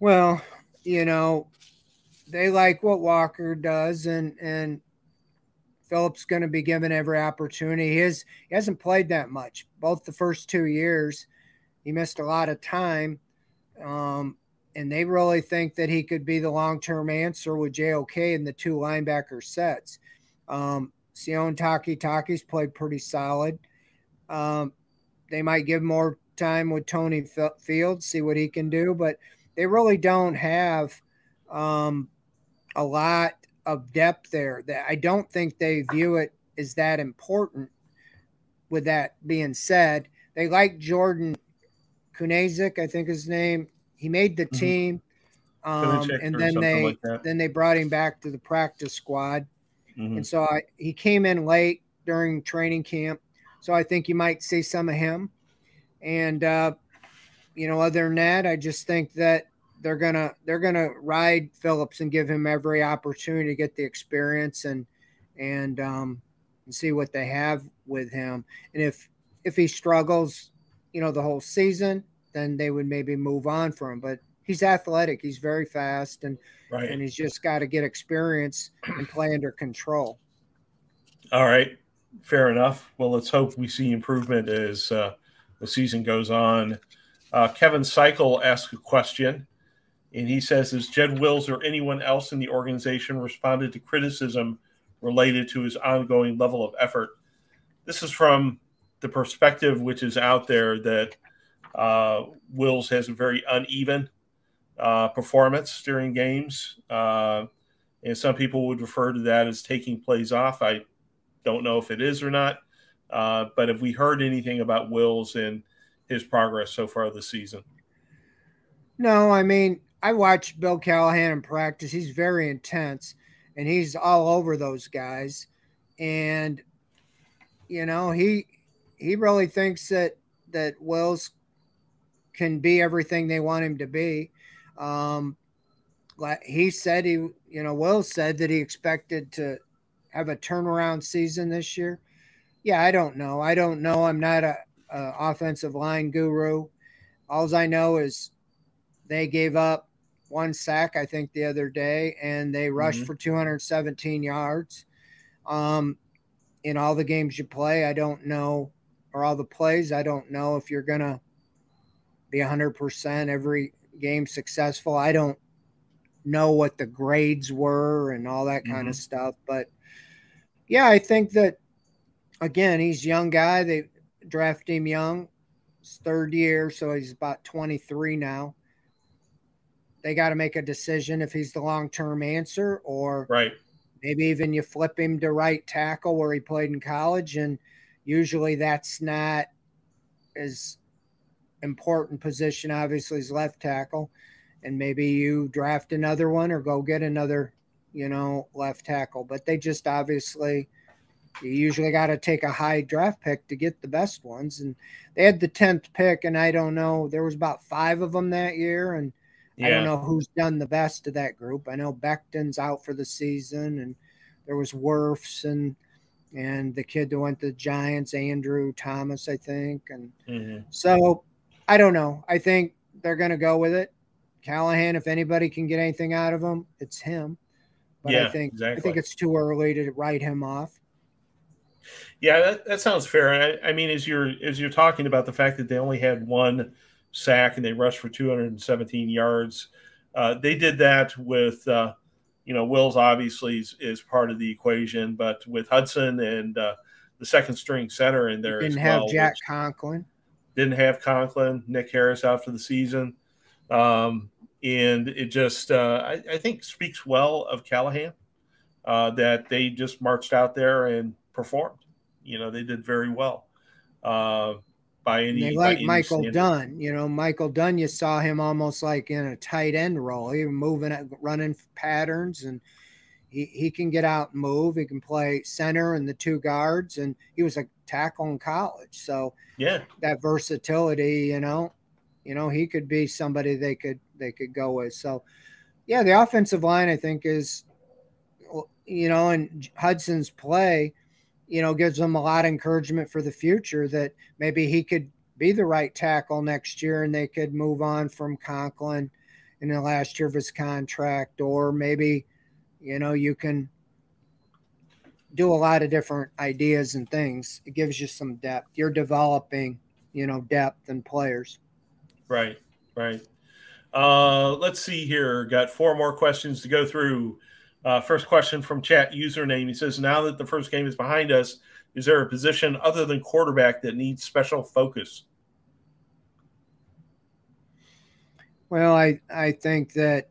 Well, you know, they like what Walker does, and and Phillips going to be given every opportunity. He, is, he hasn't played that much. Both the first two years, he missed a lot of time. Um, and they really think that he could be the long term answer with JOK in the two linebacker sets. Um, Sione Takitaki's played pretty solid. Um, they might give more time with Tony Fields, see what he can do, but they really don't have um, a lot of depth there. That I don't think they view it as that important. With that being said, they like Jordan Kunaszyk, I think his name. He made the mm-hmm. team, um, and then they like then they brought him back to the practice squad, mm-hmm. and so I, he came in late during training camp. So I think you might see some of him, and uh, you know, other than that, I just think that they're gonna they're gonna ride Phillips and give him every opportunity to get the experience and and um, and see what they have with him. And if if he struggles, you know, the whole season, then they would maybe move on from him. But he's athletic, he's very fast, and right. and he's just got to get experience and play under control. All right, fair enough. Well, let's hope we see improvement as uh, the season goes on. Uh, Kevin Cycle asked a question, and he says, "Has Jed Wills or anyone else in the organization responded to criticism related to his ongoing level of effort?" This is from the perspective which is out there that uh, Wills has a very uneven uh, performance during games. Uh, and some people would refer to that as taking plays off. I don't know if it is or not. Uh, but have we heard anything about Wills and his progress so far this season? No, I mean, I watched Bill Callahan in practice. He's very intense and he's all over those guys. And, you know, he he really thinks that that Wills can be everything they want him to be. Um, he said he, you know, Will said that he expected to have a turnaround season this year. Yeah, I don't know. I don't know. I'm not a, a offensive line guru. All I know is they gave up one sack, I think, the other day, and they rushed mm-hmm. for 217 yards. Um, in all the games you play, I don't know, or all the plays, I don't know if you're gonna be 100% every game successful. I don't know what the grades were and all that kind mm-hmm. of stuff, but yeah, I think that again, he's young guy. They draft him young, his third year, so he's about 23 now. They got to make a decision if he's the long term answer or right. Maybe even you flip him to right tackle where he played in college, and usually that's not as important position, obviously, is left tackle. And maybe you draft another one or go get another, you know, left tackle. But they just obviously, you usually got to take a high draft pick to get the best ones. And they had the 10th pick, and I don't know, there was about five of them that year. And yeah. I don't know who's done the best of that group. I know Becton's out for the season, and there was Wirfs and and the kid that went to the Giants, Andrew Thomas, I think. And mm-hmm. so I don't know. I think they're going to go with it. Callahan, if anybody can get anything out of him, it's him. But yeah, I think exactly. I think it's too early to write him off. Yeah, that, that sounds fair. I, I, mean, as you're as you're talking about the fact that they only had one sack and they rushed for 217 yards, uh, they did that with uh, you know Wills obviously is, is, part of the equation, but with Hudson and uh, the second string center in there didn't have Jack Conklin. Didn't have Conklin, Nick Harris out for the season, um, and it just uh, I, I, think speaks well of Callahan uh, that they just marched out there and performed. You know, they did very well. Uh, by any, they like Michael standard. Dunn. You know, Michael Dunn, you saw him almost like in a tight end role. He was moving, running patterns, and he, he can get out and move. He can play center and the two guards, and he was a tackle in college. So yeah, that versatility, you know, you know, he could be somebody they could they could go with. So yeah, the offensive line I think is, you know, and Hudson's play you know, gives them a lot of encouragement for the future that maybe he could be the right tackle next year and they could move on from Conklin in the last year of his contract, or maybe, you know, you can do a lot of different ideas and things. It gives you some depth. You're developing, you know, depth and players. Right, right. Uh, let's see here. Got four more questions to go through. Uh, first question from chat username. He says, "Now that the first game is behind us, is there a position other than quarterback that needs special focus?" Well, I I think that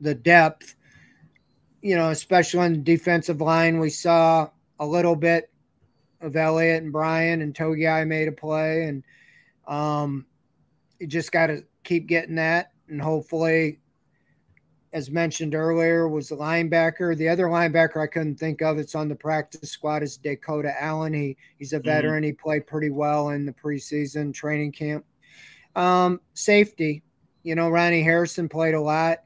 the depth, you know, especially on the defensive line, we saw a little bit of Elliott and Bryan and Togiai made a play, and um, you just got to keep getting that, and hopefully as mentioned earlier, was the linebacker. The other linebacker I couldn't think of, it's on the practice squad, is Dakota Allen. He he's a mm-hmm. veteran. Mm-hmm. He played pretty well in the preseason training camp. Um, safety, you know, Ronnie Harrison played a lot.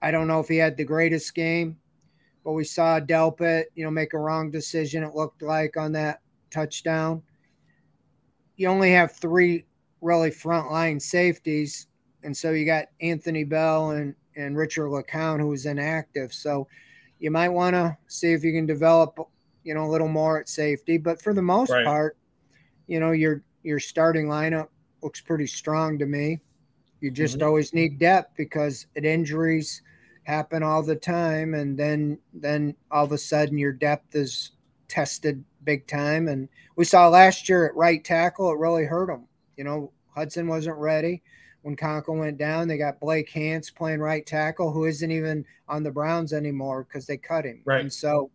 I don't know if he had the greatest game, but we saw Delpit, you know, make a wrong decision. It looked like on that touchdown. You only have three really frontline safeties, and so you got Anthony Bell and and Richard LeCounte, who was inactive. So you might want to see if you can develop, you know, a little more at safety. But for the most right. part, you know, your your starting lineup looks pretty strong to me. You just mm-hmm. always need depth because it injuries happen all the time, and then then all of a sudden your depth is tested big time. And we saw last year at right tackle, it really hurt them. You know, Hudson wasn't ready when Conklin went down. They got Blake Hance playing right tackle, who isn't even on the Browns anymore because they cut him. Right. And so,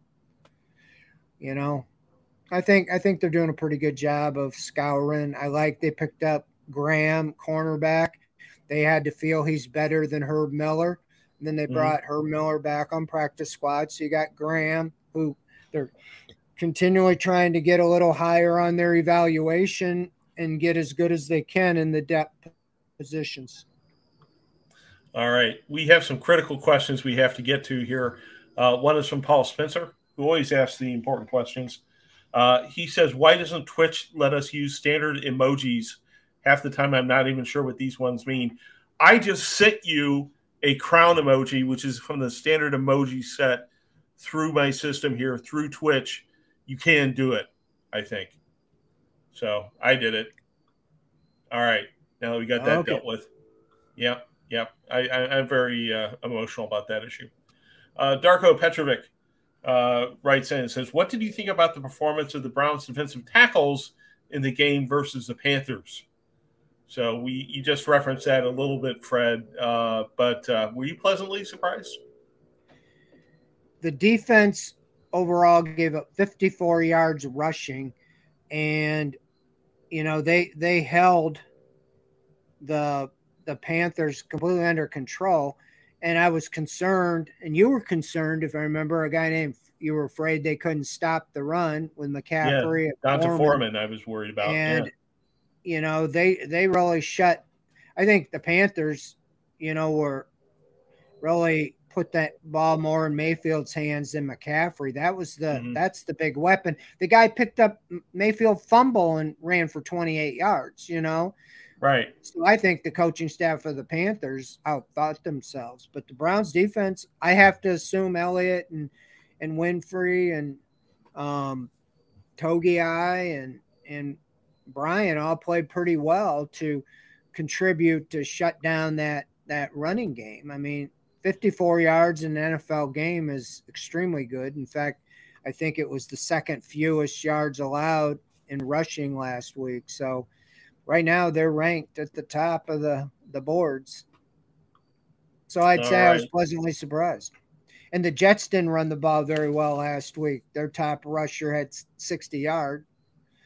you know, I think I think they're doing a pretty good job of scouring. I like they picked up Graham, cornerback. They had to feel he's better than Herb Miller. And then they mm-hmm. brought Herb Miller back on practice squad. So you got Graham, who they're continually trying to get a little higher on their evaluation and get as good as they can in the depth positions. All right. We have some critical questions we have to get to here. Uh, one is from Paul Spencer, who always asks the important questions. Uh, he says, Why doesn't Twitch let us use standard emojis? Half the time, I'm not even sure what these ones mean. I just sent you a crown emoji, which is from the standard emoji set through my system here, through Twitch. You can do it, I think. So I did it. All right. Now we got that okay. dealt with. Yep, yep. I, I, am very uh, emotional about that issue. Uh, Darko Petrovic uh, writes in and says, What did you think about the performance of the Browns defensive tackles in the game versus the Panthers? So we you just referenced that a little bit, Fred. Uh, but uh, were you pleasantly surprised? The defense overall gave up 54 yards rushing, and you know they they held – the the Panthers completely under control. And I was concerned, and you were concerned, if I remember, a guy named you were afraid they couldn't stop the run with McCaffrey. Yeah, down to Foreman, I was worried about. And yeah. you know, they they really shut. I think the Panthers, you know, were really put that ball more in Mayfield's hands than McCaffrey. That was the mm-hmm. that's the big weapon. The guy picked up Mayfield fumble and ran for 28 yards, you know. Right. So I think the coaching staff of the Panthers outthought themselves. But the Browns defense, I have to assume Elliott and and Winfrey and um Togiai and and Bryan all played pretty well to contribute to shut down that that running game. I mean, 54 yards in an NFL game is extremely good. In fact, I think it was the second fewest yards allowed in rushing last week. So right now they're ranked at the top of the the boards. So I'd All say right. I was pleasantly surprised. And the Jets didn't run the ball very well last week. Their top rusher had 60 yards.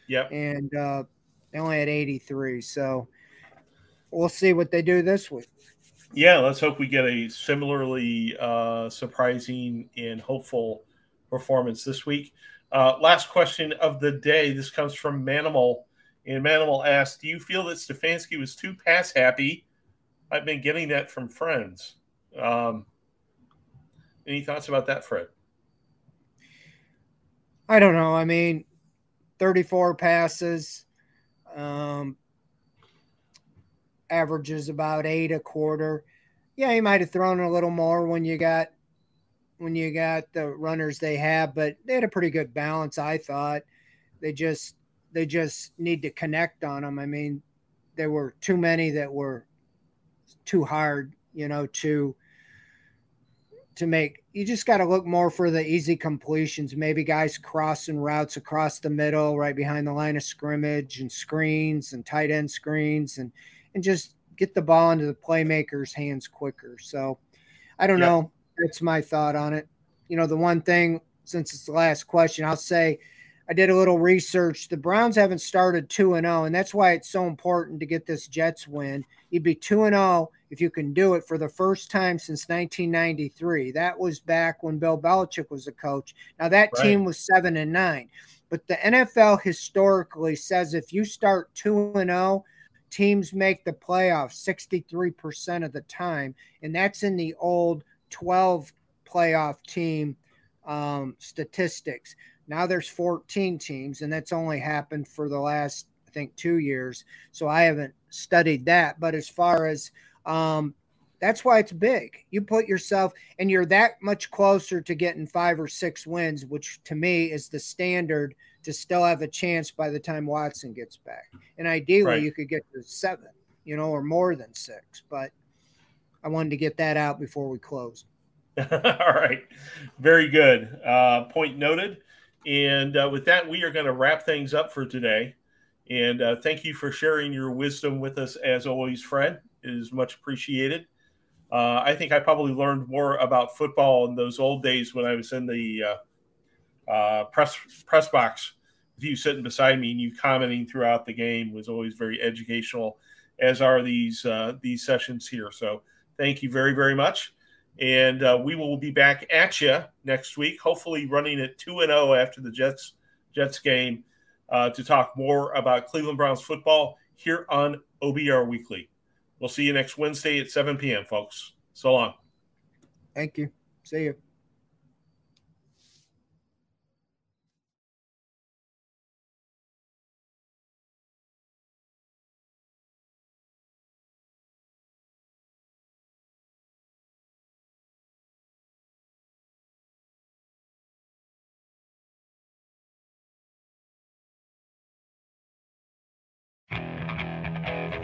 Yep. And uh, they only had 83. So we'll see what they do this week. Yeah, let's hope we get a similarly uh, surprising and hopeful performance this week. Uh, last question of the day. This comes from Manimal. And Manimal asked, Do you feel that Stefanski was too pass happy? I've been getting that from friends. Um, any thoughts about that, Fred? I don't know. I mean, 34 passes, um, averages about eight a quarter. Yeah, he might have thrown a little more when you got when you got the runners they have, but they had a pretty good balance, I thought. They just they just need to connect on them. I mean, there were too many that were too hard, you know, to to make you just got to look more for the easy completions maybe guys crossing routes across the middle right behind the line of scrimmage and screens and tight end screens and and just get the ball into the playmakers hands quicker so i don't yeah. know that's my thought on it. You know, the one thing since it's the last question, I'll say I did a little research. The Browns haven't started 2 and 0, and that's why it's so important to get this Jets win. You'd be 2 and 0 if you can do it for the first time since 1993. That was back when Bill Belichick was a coach. Now that right. team was 7 and 9. But the NFL historically says if you start 2 and 0, teams make the playoffs 63% of the time, and that's in the old 12 playoff team um, statistics. Now there's 14 teams, and that's only happened for the last, I think, two years. So I haven't studied that. But as far as um, that's why it's big. You put yourself, and you're that much closer to getting five or six wins, which to me is the standard to still have a chance by the time Watson gets back. And ideally, right. you could get to seven, you know, or more than six. But I wanted to get that out before we close. All right. Very good. Uh, point noted. And uh, with that, we are going to wrap things up for today. And uh, thank you for sharing your wisdom with us as always, Fred. It is much appreciated. Uh, I think I probably learned more about football in those old days when I was in the uh, uh, press press box with you sitting beside me and you commenting throughout the game was always very educational, as are these these sessions here. So Thank you very, very much. And uh, we will be back at you next week, hopefully running at 2 and 0 after the Jets Jets game uh, to talk more about Cleveland Browns football here on OBR Weekly. We'll see you next Wednesday at 7 p.m., folks. So long. Thank you. See you.